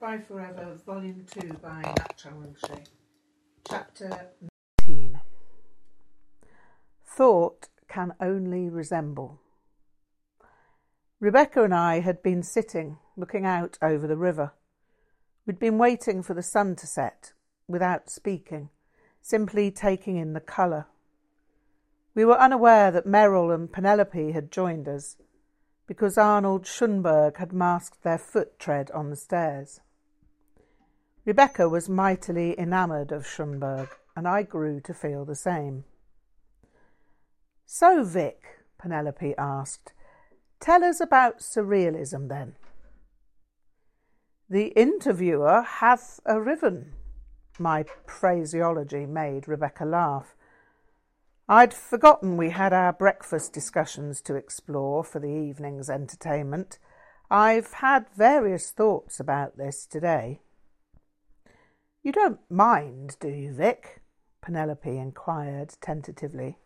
By Forever, Volume 2 by ah. Nat Chawanshi. Chapter 19 Thought can only resemble. Rebecca and I had been sitting, looking out over the river. We'd been waiting for the sun to set, without speaking, simply taking in the colour. We were unaware that Merrill and Penelope had joined us, because Arnold Schönberg had masked their foot tread on the stairs. Rebecca was mightily enamoured of Schönberg, and I grew to feel the same. So, Vic, Penelope asked, tell us about surrealism then. The interviewer hath a riven. My phraseology made Rebecca laugh. I'd forgotten we had our breakfast discussions to explore for the evening's entertainment. I've had various thoughts about this today. You don't mind, do you, Vic? Penelope inquired tentatively.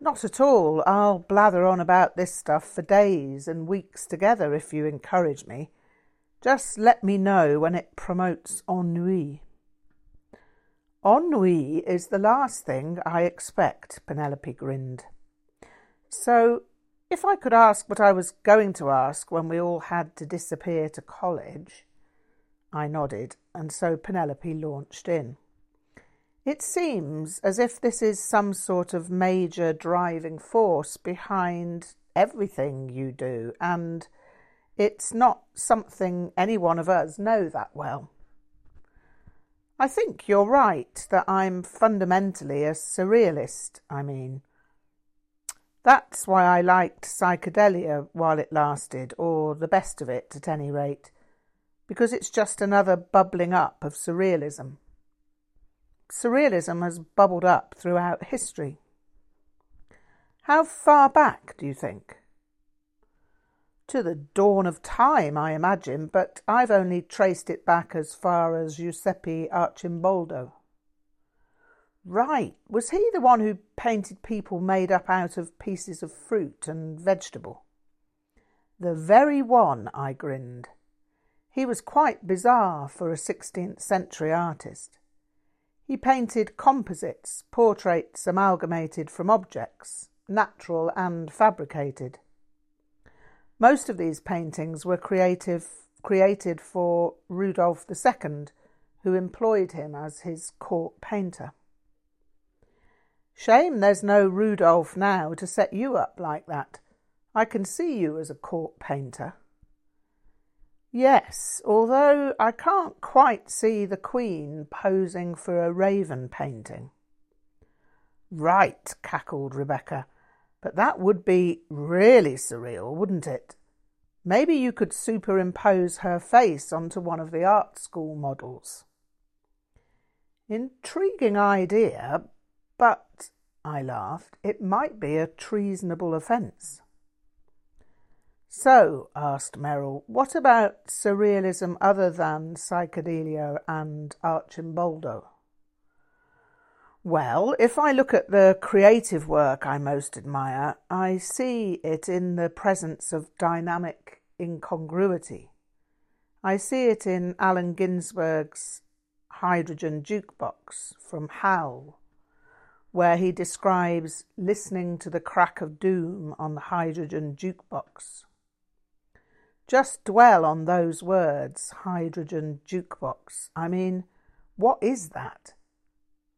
Not at all. I'll blather on about this stuff for days and weeks together if you encourage me. Just let me know when it promotes ennui. Ennui is the last thing I expect, Penelope grinned. So, if I could ask what I was going to ask when we all had to disappear to college, I nodded, and so Penelope launched in. It seems as if this is some sort of major driving force behind everything you do, and it's not something any one of us know that well. I think you're right that I'm fundamentally a surrealist, I mean. That's why I liked psychedelia while it lasted, or the best of it at any rate because it's just another bubbling up of surrealism. Surrealism has bubbled up throughout history. How far back do you think? To the dawn of time, I imagine, but I've only traced it back as far as Giuseppe Arcimboldo. Right, was he the one who painted people made up out of pieces of fruit and vegetable? The very one, I grinned. He was quite bizarre for a 16th century artist. He painted composites, portraits amalgamated from objects, natural and fabricated. Most of these paintings were creative, created for Rudolph II, who employed him as his court painter. Shame there's no Rudolf now to set you up like that. I can see you as a court painter. Yes, although I can't quite see the Queen posing for a raven painting. Right, cackled Rebecca, but that would be really surreal, wouldn't it? Maybe you could superimpose her face onto one of the art school models. Intriguing idea, but, I laughed, it might be a treasonable offence. So, asked Merrill, what about surrealism other than psychedelia and Arcimboldo? Well, if I look at the creative work I most admire, I see it in the presence of dynamic incongruity. I see it in Allen Ginsberg's Hydrogen Jukebox from Howl, where he describes listening to the crack of doom on the hydrogen jukebox just dwell on those words, hydrogen jukebox. I mean, what is that?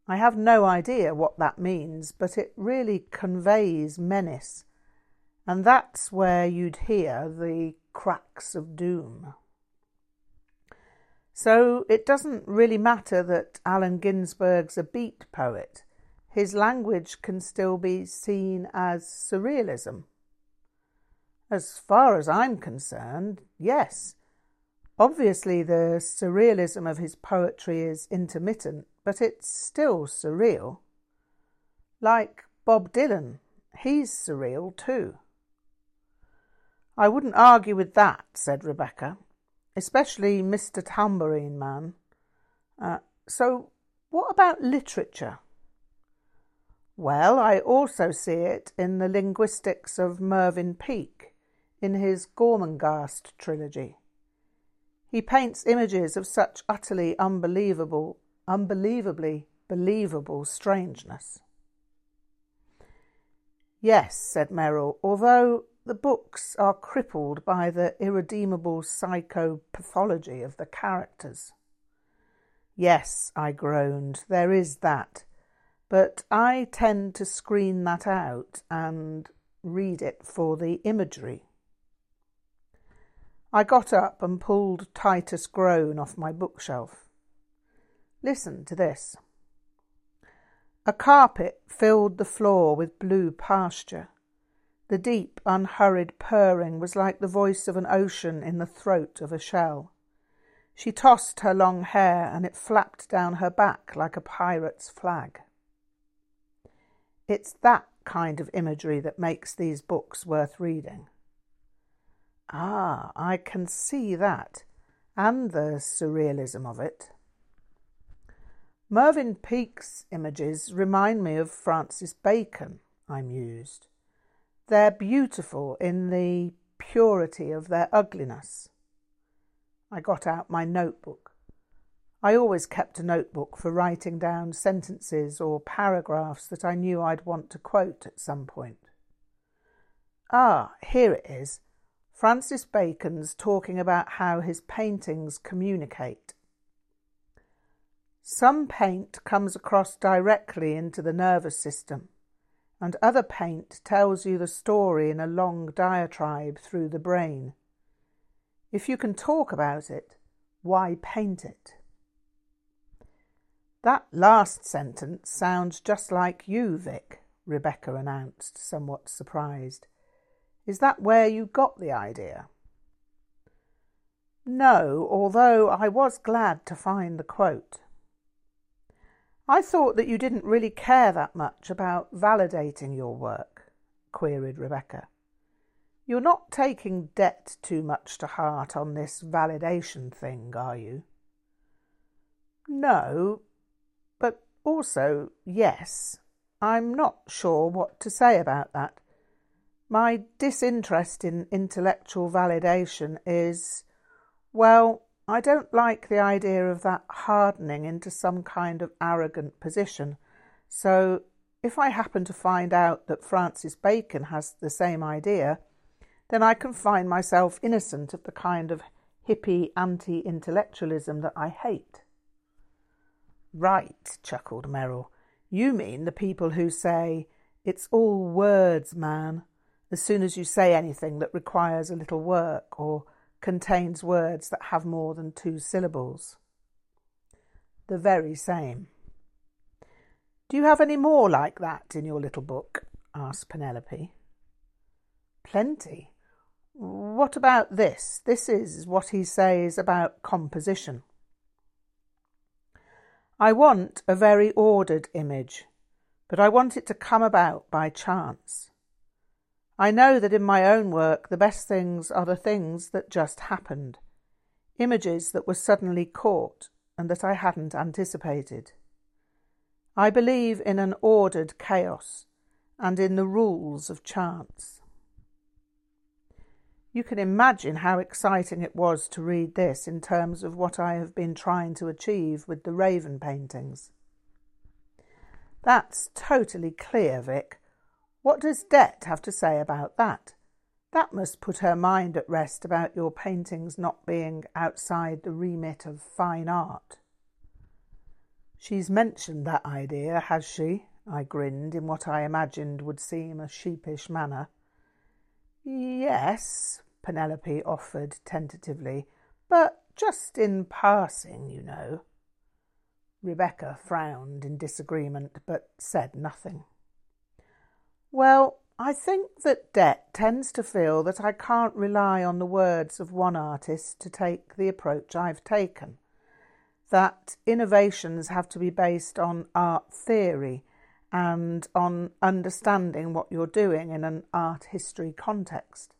I have no idea what that means, but it really conveys menace. And that's where you'd hear the cracks of doom. So it doesn't really matter that Allen Ginsberg's a beat poet. His language can still be seen as surrealism. As far as I'm concerned, yes. Obviously, the surrealism of his poetry is intermittent, but it's still surreal. Like Bob Dylan, he's surreal too. I wouldn't argue with that, said Rebecca, especially Mr. Tambourine Man. Uh, so, what about literature? Well, I also see it in the linguistics of Mervyn Peake in his Gormenghast trilogy. He paints images of such utterly unbelievable, unbelievably believable strangeness. Yes, said Merrill, although the books are crippled by the irredeemable psychopathology of the characters. Yes, I groaned, there is that. But I tend to screen that out and read it for the imagery. I got up and pulled Titus Groan off my bookshelf. Listen to this. A carpet filled the floor with blue pasture. The deep, unhurried purring was like the voice of an ocean in the throat of a shell. She tossed her long hair, and it flapped down her back like a pirate's flag. It's that kind of imagery that makes these books worth reading. Ah, I can see that, and the surrealism of it. Mervyn Peake's images remind me of Francis Bacon, I mused. They're beautiful in the purity of their ugliness. I got out my notebook. I always kept a notebook for writing down sentences or paragraphs that I knew I'd want to quote at some point. Ah, here it is. Francis Bacon's talking about how his paintings communicate. Some paint comes across directly into the nervous system, and other paint tells you the story in a long diatribe through the brain. If you can talk about it, why paint it? That last sentence sounds just like you, Vic, Rebecca announced, somewhat surprised. Is that where you got the idea? No, although I was glad to find the quote. I thought that you didn't really care that much about validating your work, queried Rebecca. You're not taking Det too much to heart on this validation thing, are you? No, but also yes. I'm not sure what to say about that. My disinterest in intellectual validation is, well, I don't like the idea of that hardening into some kind of arrogant position. So, if I happen to find out that Francis Bacon has the same idea, then I can find myself innocent of the kind of hippie anti intellectualism that I hate. Right, chuckled Merrill. You mean the people who say, it's all words, man, as soon as you say anything that requires a little work or contains words that have more than two syllables. The very same. Do you have any more like that in your little book? asked Penelope. Plenty. What about this? This is what he says about composition. I want a very ordered image, but I want it to come about by chance. I know that in my own work the best things are the things that just happened, images that were suddenly caught and that I hadn't anticipated. I believe in an ordered chaos and in the rules of chance. You can imagine how exciting it was to read this in terms of what I have been trying to achieve with the Raven paintings. That's totally clear, Vic, what does Det have to say about that? That must put her mind at rest about your paintings not being outside the remit of fine art. She's mentioned that idea, has she? I grinned in what I imagined would seem a sheepish manner. Yes, Penelope offered tentatively, but just in passing, you know. Rebecca frowned in disagreement, but said nothing. Well, I think that Det tends to feel that I can't rely on the words of one artist to take the approach I've taken. That innovations have to be based on art theory and on understanding what you're doing in an art history context.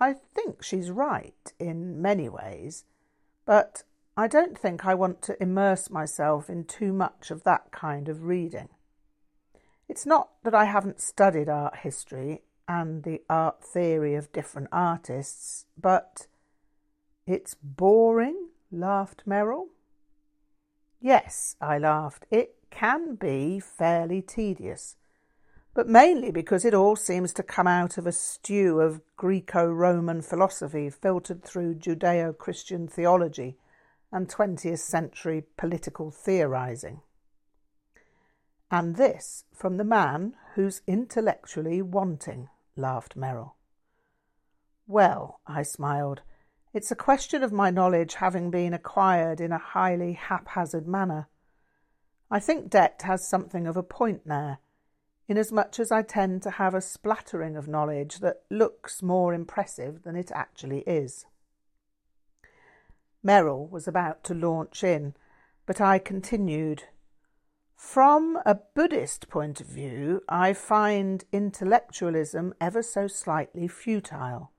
I think she's right in many ways, but I don't think I want to immerse myself in too much of that kind of reading. It's not that I haven't studied art history and the art theory of different artists, but It's boring, laughed Merrill. Yes, I laughed, it can be fairly tedious, but mainly because it all seems to come out of a stew of Greco Roman philosophy filtered through Judeo Christian theology and 20th century political theorising. And this from the man who's intellectually wanting, laughed Merrill. Well, I smiled, it's a question of my knowledge having been acquired in a highly haphazard manner. I think Det has something of a point there, inasmuch as I tend to have a splattering of knowledge that looks more impressive than it actually is. Merrill was about to launch in, but I continued. From a Buddhist point of view, I find intellectualism ever so slightly futile.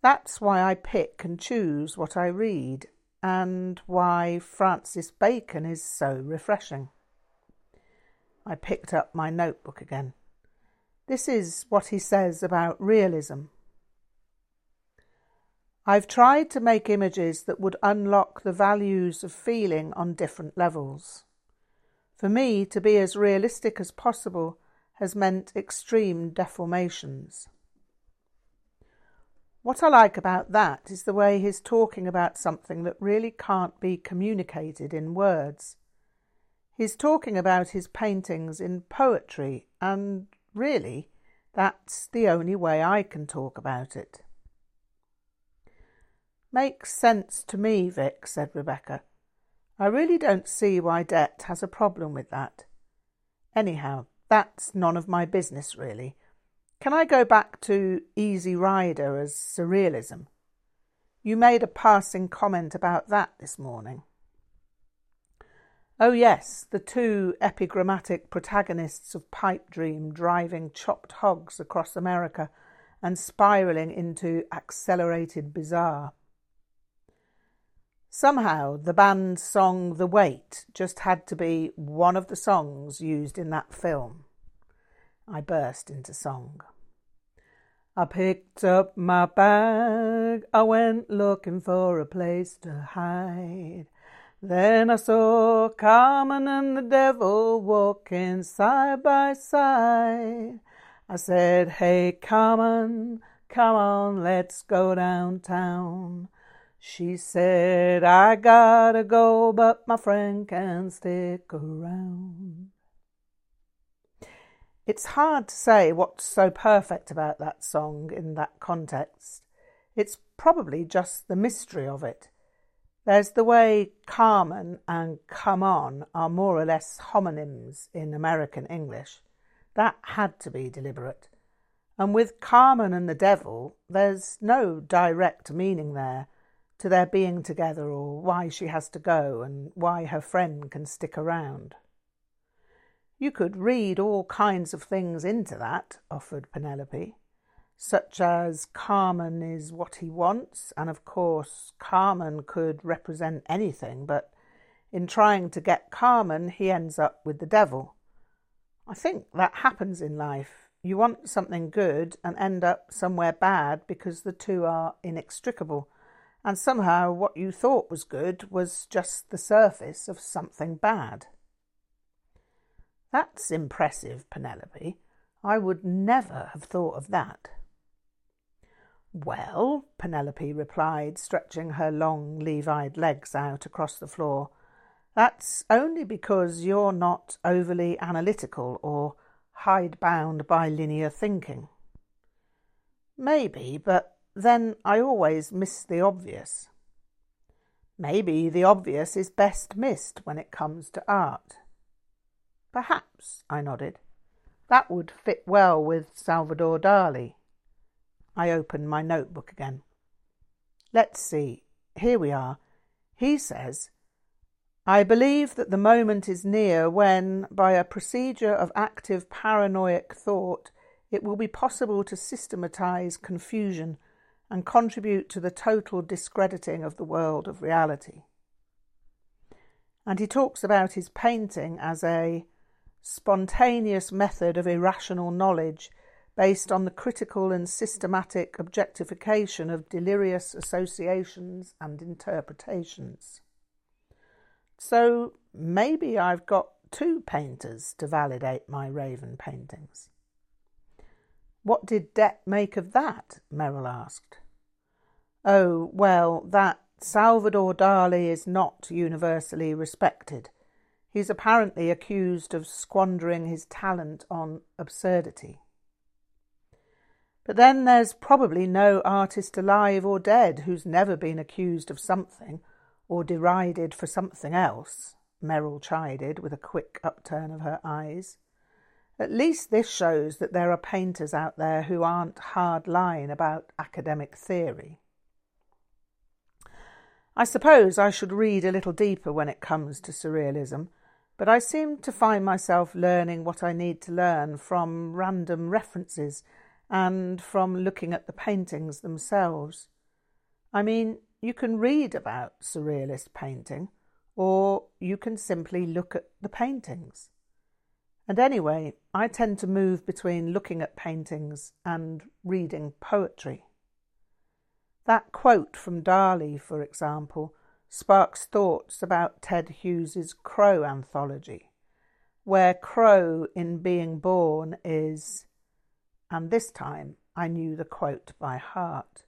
That's why I pick and choose what I read, and why Francis Bacon is so refreshing. I picked up my notebook again. This is what he says about realism. I've tried to make images that would unlock the values of feeling on different levels. For me, to be as realistic as possible has meant extreme deformations. What I like about that is the way he's talking about something that really can't be communicated in words. He's talking about his paintings in poetry, and really, that's the only way I can talk about it. Makes sense to me, Vic, said Rebecca. I really don't see why Det has a problem with that. Anyhow, that's none of my business, really. Can I go back to Easy Rider as surrealism? You made a passing comment about that this morning. Oh, yes, the two epigrammatic protagonists of Pipe Dream driving chopped hogs across America and spiralling into accelerated bizarre. Somehow, the band's song The Weight just had to be one of the songs used in that film. I burst into song. I picked up my bag, I went looking for a place to hide. Then I saw Carmen and the devil walking side by side. I said, Hey, Carmen, come on, let's go downtown. She said, I gotta go, but my friend can stick around. It's hard to say what's so perfect about that song in that context. It's probably just the mystery of it. There's the way Carmen and come on are more or less homonyms in American English. That had to be deliberate. And with Carmen and the devil, there's no direct meaning there to their being together or why she has to go and why her friend can stick around. You could read all kinds of things into that, offered Penelope, such as Carmen is what he wants, and of course, Carmen could represent anything, but in trying to get Carmen, he ends up with the devil. I think that happens in life. You want something good and end up somewhere bad because the two are inextricable and somehow what you thought was good was just the surface of something bad. That's impressive, Penelope. I would never have thought of that. Well, Penelope replied, stretching her long levied legs out across the floor, that's only because you're not overly analytical or hidebound by linear thinking. Maybe, but then I always miss the obvious. Maybe the obvious is best missed when it comes to art. Perhaps, I nodded. That would fit well with Salvador Dali. I opened my notebook again. Let's see. Here we are. He says, I believe that the moment is near when, by a procedure of active paranoid thought, it will be possible to systematize confusion and contribute to the total discrediting of the world of reality. And he talks about his painting as a spontaneous method of irrational knowledge based on the critical and systematic objectification of delirious associations and interpretations. So maybe I've got two painters to validate my raven paintings. What did Det make of that? Merrill asked. Oh, well, that Salvador Dali is not universally respected. He's apparently accused of squandering his talent on absurdity. But then there's probably no artist alive or dead who's never been accused of something or derided for something else, Merrill chided with a quick upturn of her eyes. At least this shows that there are painters out there who aren't hard line about academic theory. I suppose I should read a little deeper when it comes to surrealism, but I seem to find myself learning what I need to learn from random references and from looking at the paintings themselves. I mean, you can read about surrealist painting, or you can simply look at the paintings. And anyway, I tend to move between looking at paintings and reading poetry. That quote from Dali, for example, sparks thoughts about Ted Hughes's Crow anthology, where Crow in Being Born is, and this time I knew the quote by heart.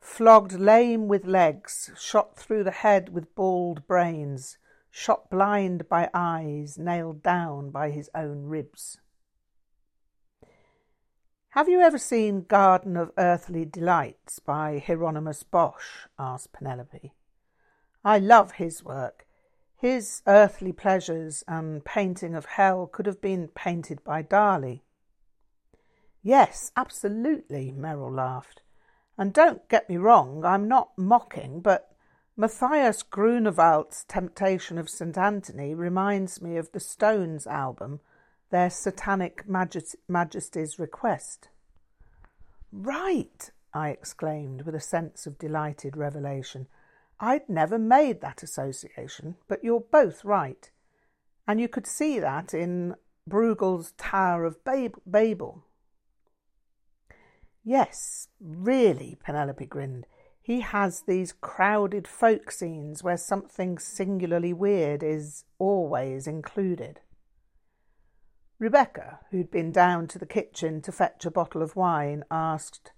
Flogged lame with legs, shot through the head with bald brains, shot blind by eyes, nailed down by his own ribs. Have you ever seen Garden of Earthly Delights by Hieronymus Bosch? asked Penelope. I love his work. His earthly pleasures and painting of hell could have been painted by Dali. Yes, absolutely, Merrill laughed. And don't get me wrong, I'm not mocking, but Matthias Grünewald's Temptation of St. Anthony reminds me of the Stones album, their Satanic Majesty's Request. Right, I exclaimed with a sense of delighted revelation. I'd never made that association, but you're both right. And you could see that in Bruegel's Tower of Babel. Yes, really, Penelope grinned. He has these crowded folk scenes where something singularly weird is always included. Rebecca, who'd been down to the kitchen to fetch a bottle of wine, asked,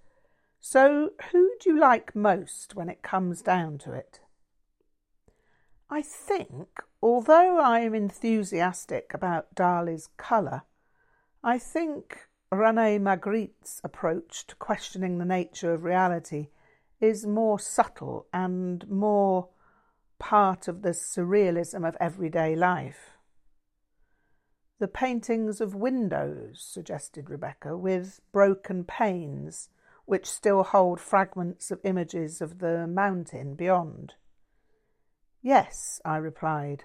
so, who do you like most when it comes down to it? I think, although I am enthusiastic about Dali's colour, I think Rene Magritte's approach to questioning the nature of reality is more subtle and more part of the surrealism of everyday life. The paintings of windows, suggested Rebecca, with broken panes which still hold fragments of images of the mountain beyond. Yes, I replied.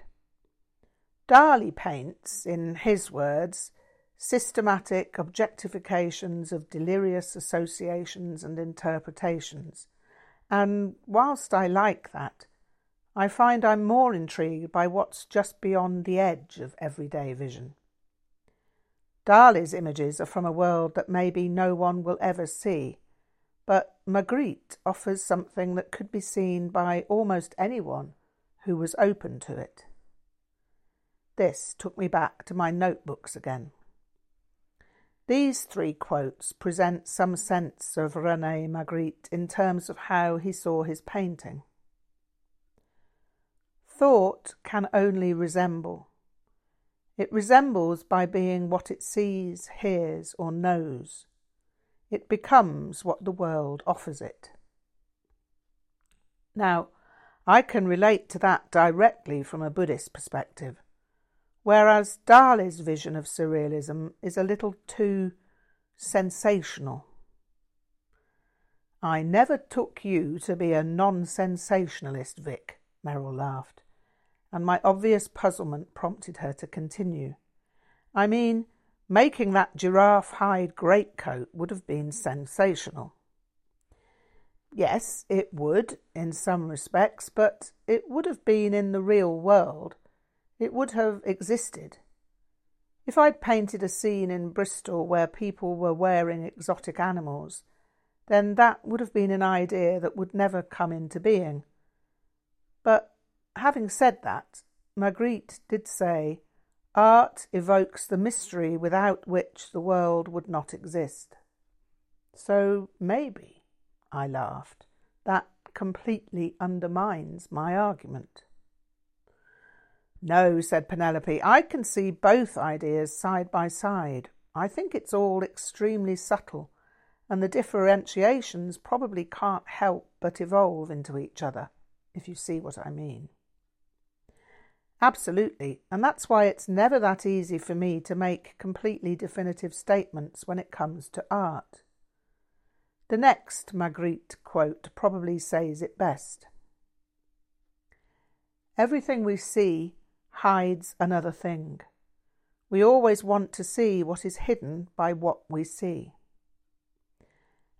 Dali paints, in his words, systematic objectifications of delirious associations and interpretations, and whilst I like that, I find I'm more intrigued by what's just beyond the edge of everyday vision. Dali's images are from a world that maybe no one will ever see, but Magritte offers something that could be seen by almost anyone who was open to it. This took me back to my notebooks again. These three quotes present some sense of Rene Magritte in terms of how he saw his painting. Thought can only resemble. It resembles by being what it sees, hears, or knows. It becomes what the world offers it. Now, I can relate to that directly from a Buddhist perspective, whereas Dali's vision of surrealism is a little too sensational. I never took you to be a non sensationalist, Vic, Merrill laughed, and my obvious puzzlement prompted her to continue. I mean, Making that giraffe hide greatcoat would have been sensational. Yes, it would, in some respects, but it would have been in the real world. It would have existed. If I'd painted a scene in Bristol where people were wearing exotic animals, then that would have been an idea that would never come into being. But having said that, Magritte did say, Art evokes the mystery without which the world would not exist. So maybe, I laughed, that completely undermines my argument. No, said Penelope, I can see both ideas side by side. I think it's all extremely subtle, and the differentiations probably can't help but evolve into each other, if you see what I mean. Absolutely, and that's why it's never that easy for me to make completely definitive statements when it comes to art. The next Magritte quote probably says it best. Everything we see hides another thing. We always want to see what is hidden by what we see.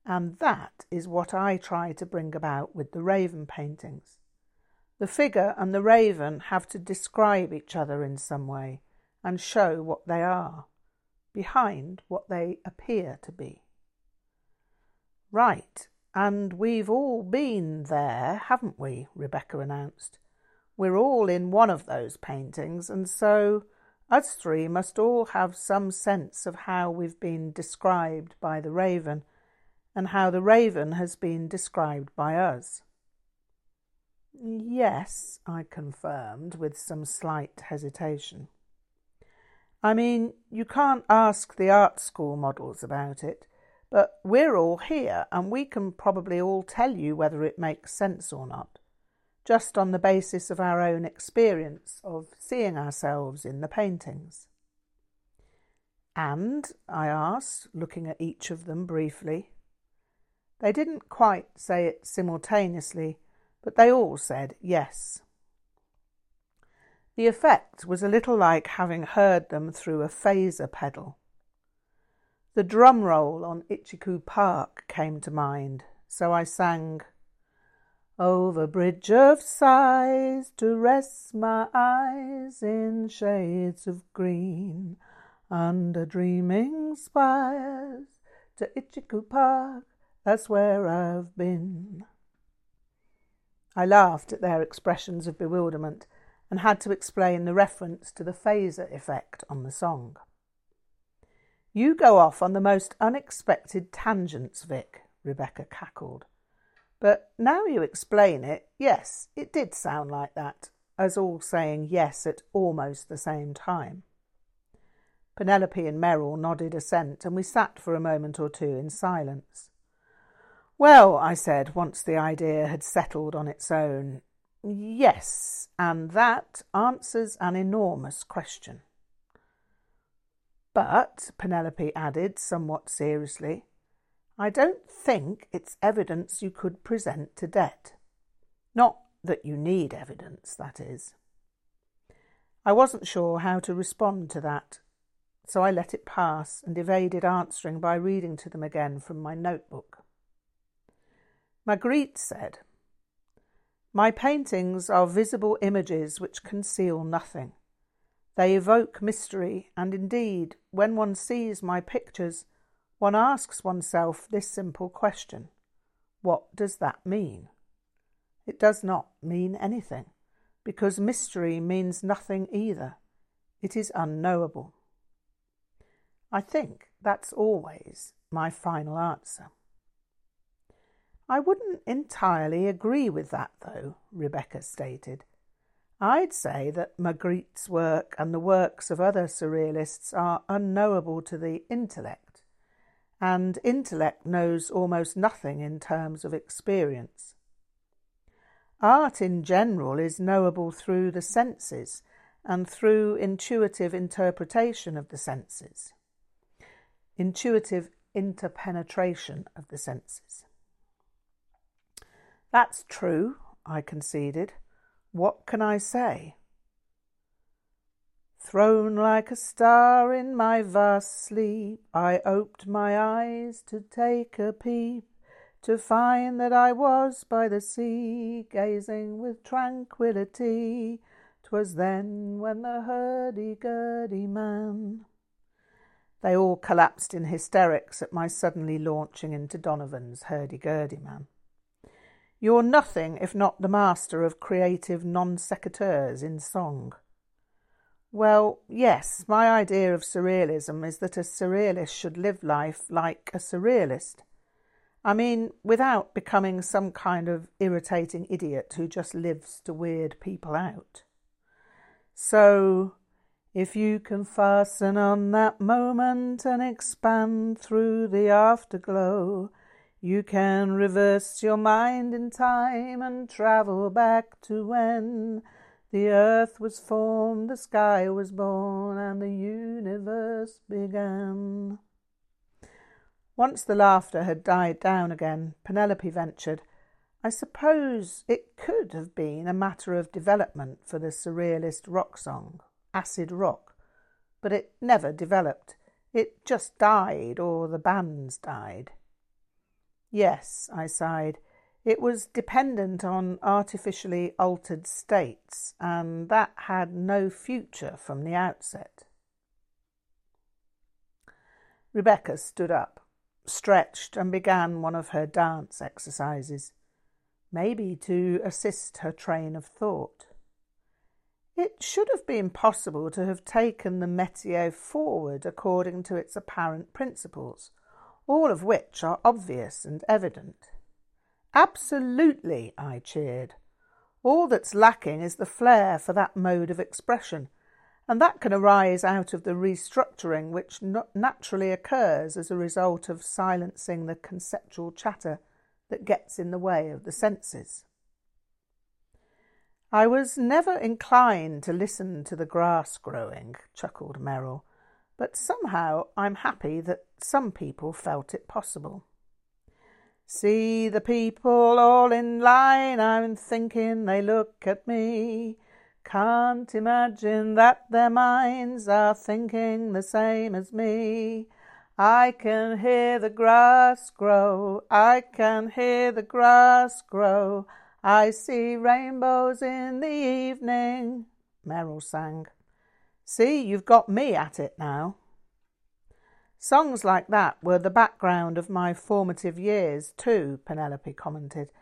And that is what I try to bring about with the raven paintings. The figure and the raven have to describe each other in some way and show what they are, behind what they appear to be. Right, and we've all been there, haven't we? Rebecca announced. We're all in one of those paintings, and so us three must all have some sense of how we've been described by the raven and how the raven has been described by us. Yes, I confirmed with some slight hesitation. I mean, you can't ask the art school models about it, but we're all here and we can probably all tell you whether it makes sense or not, just on the basis of our own experience of seeing ourselves in the paintings. And, I asked, looking at each of them briefly. They didn't quite say it simultaneously but they all said yes. The effect was a little like having heard them through a phaser pedal. The drum roll on Itchycoo Park came to mind, so I sang, Over bridge of sighs to rest my eyes in shades of green, under dreaming spires to Itchycoo Park, that's where I've been. I laughed at their expressions of bewilderment and had to explain the reference to the phaser effect on the song. You go off on the most unexpected tangents, Vic, Rebecca cackled. But now you explain it, yes, it did sound like that, as all saying yes at almost the same time. Penelope and Merrill nodded assent, and we sat for a moment or two in silence. Well, I said, once the idea had settled on its own, yes, and that answers an enormous question. But, Penelope added somewhat seriously, I don't think it's evidence you could present to Det. Not that you need evidence, that is. I wasn't sure how to respond to that, so I let it pass and evaded answering by reading to them again from my notebook. Magritte said, My paintings are visible images which conceal nothing. They evoke mystery, and indeed, when one sees my pictures, one asks oneself this simple question What does that mean? It does not mean anything, because mystery means nothing either. It is unknowable. I think that's always my final answer. I wouldn't entirely agree with that, though, Rebecca stated. I'd say that Magritte's work and the works of other surrealists are unknowable to the intellect, and intellect knows almost nothing in terms of experience. Art in general is knowable through the senses and through intuitive interpretation of the senses, intuitive interpenetration of the senses. That's true, I conceded. What can I say? Thrown like a star in my vast sleep, I oped my eyes to take a peep, to find that I was by the sea, gazing with tranquillity. 'Twas then when the hurdy-gurdy man They all collapsed in hysterics at my suddenly launching into Donovan's hurdy-gurdy man. You're nothing if not the master of creative non sequiturs in song. Well, yes, my idea of surrealism is that a surrealist should live life like a surrealist. I mean, without becoming some kind of irritating idiot who just lives to weird people out. So, if you can fasten on that moment and expand through the afterglow, you can reverse your mind in time and travel back to when the earth was formed, the sky was born, and the universe began. Once the laughter had died down again, Penelope ventured, I suppose it could have been a matter of development for the surrealist rock song, acid rock, but it never developed. It just died, or the bands died. Yes, I sighed. It was dependent on artificially altered states, and that had no future from the outset. Rebecca stood up, stretched, and began one of her dance exercises, maybe to assist her train of thought. It should have been possible to have taken the métier forward according to its apparent principles, all of which are obvious and evident. Absolutely, I cheered. All that's lacking is the flair for that mode of expression, and that can arise out of the restructuring which naturally occurs as a result of silencing the conceptual chatter that gets in the way of the senses. I was never inclined to listen to the grass growing, chuckled Merrill, but somehow I'm happy that some people felt it possible. See the people all in line, I'm thinking they look at me. Can't imagine that their minds are thinking the same as me. I can hear the grass grow, I can hear the grass grow. I see rainbows in the evening, Merrill sang. See, you've got me at it now. Songs like that were the background of my formative years, too, Penelope commented,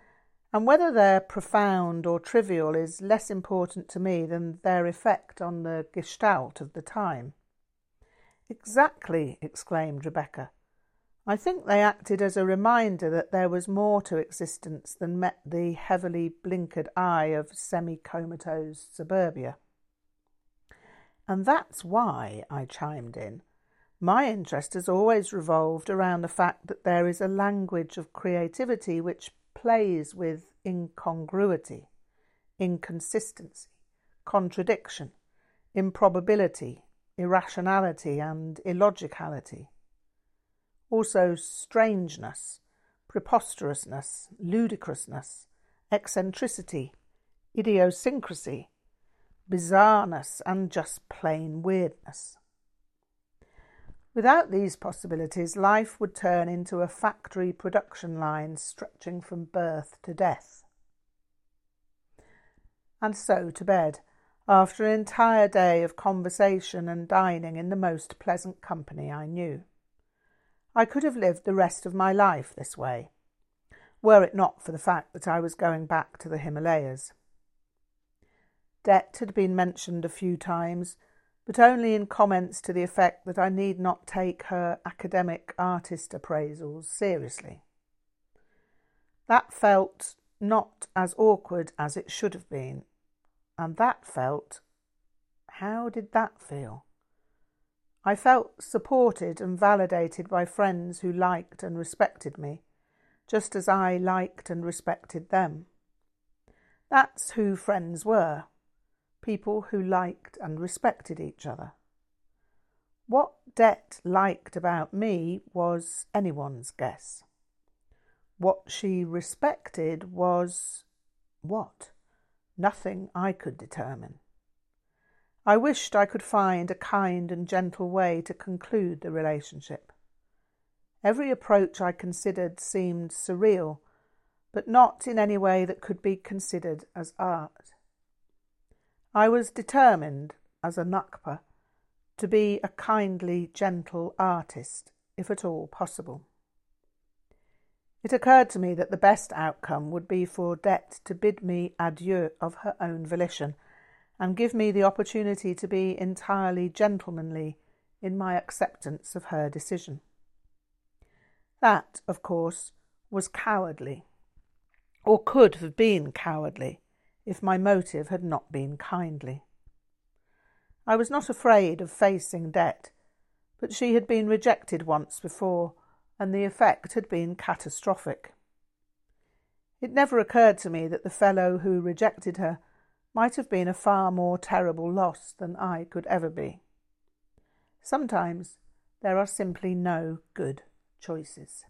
and whether they're profound or trivial is less important to me than their effect on the gestalt of the time. Exactly, exclaimed Rebecca. I think they acted as a reminder that there was more to existence than met the heavily blinkered eye of semi comatose suburbia. And that's why, I chimed in, my interest has always revolved around the fact that there is a language of creativity which plays with incongruity, inconsistency, contradiction, improbability, irrationality, and illogicality. Also, strangeness, preposterousness, ludicrousness, eccentricity, idiosyncrasy, bizarreness, and just plain weirdness. Without these possibilities, life would turn into a factory production line stretching from birth to death. And so to bed, after an entire day of conversation and dining in the most pleasant company I knew. I could have lived the rest of my life this way, were it not for the fact that I was going back to the Himalayas. Det had been mentioned a few times, but only in comments to the effect that I need not take her academic artist appraisals seriously. That felt not as awkward as it should have been, and that felt. How did that feel? I felt supported and validated by friends who liked and respected me, just as I liked and respected them. That's who friends were people who liked and respected each other. What Det liked about me was anyone's guess. What she respected was what? Nothing I could determine. I wished I could find a kind and gentle way to conclude the relationship. Every approach I considered seemed surreal, but not in any way that could be considered as art. I was determined, as a Ngakpa, to be a kindly, gentle artist, if at all possible. It occurred to me that the best outcome would be for Dete to bid me adieu of her own volition and give me the opportunity to be entirely gentlemanly in my acceptance of her decision. That, of course, was cowardly, or could have been cowardly, if my motive had not been kindly. I was not afraid of facing debt, but she had been rejected once before, and the effect had been catastrophic. It never occurred to me that the fellow who rejected her might have been a far more terrible loss than I could ever be. Sometimes there are simply no good choices.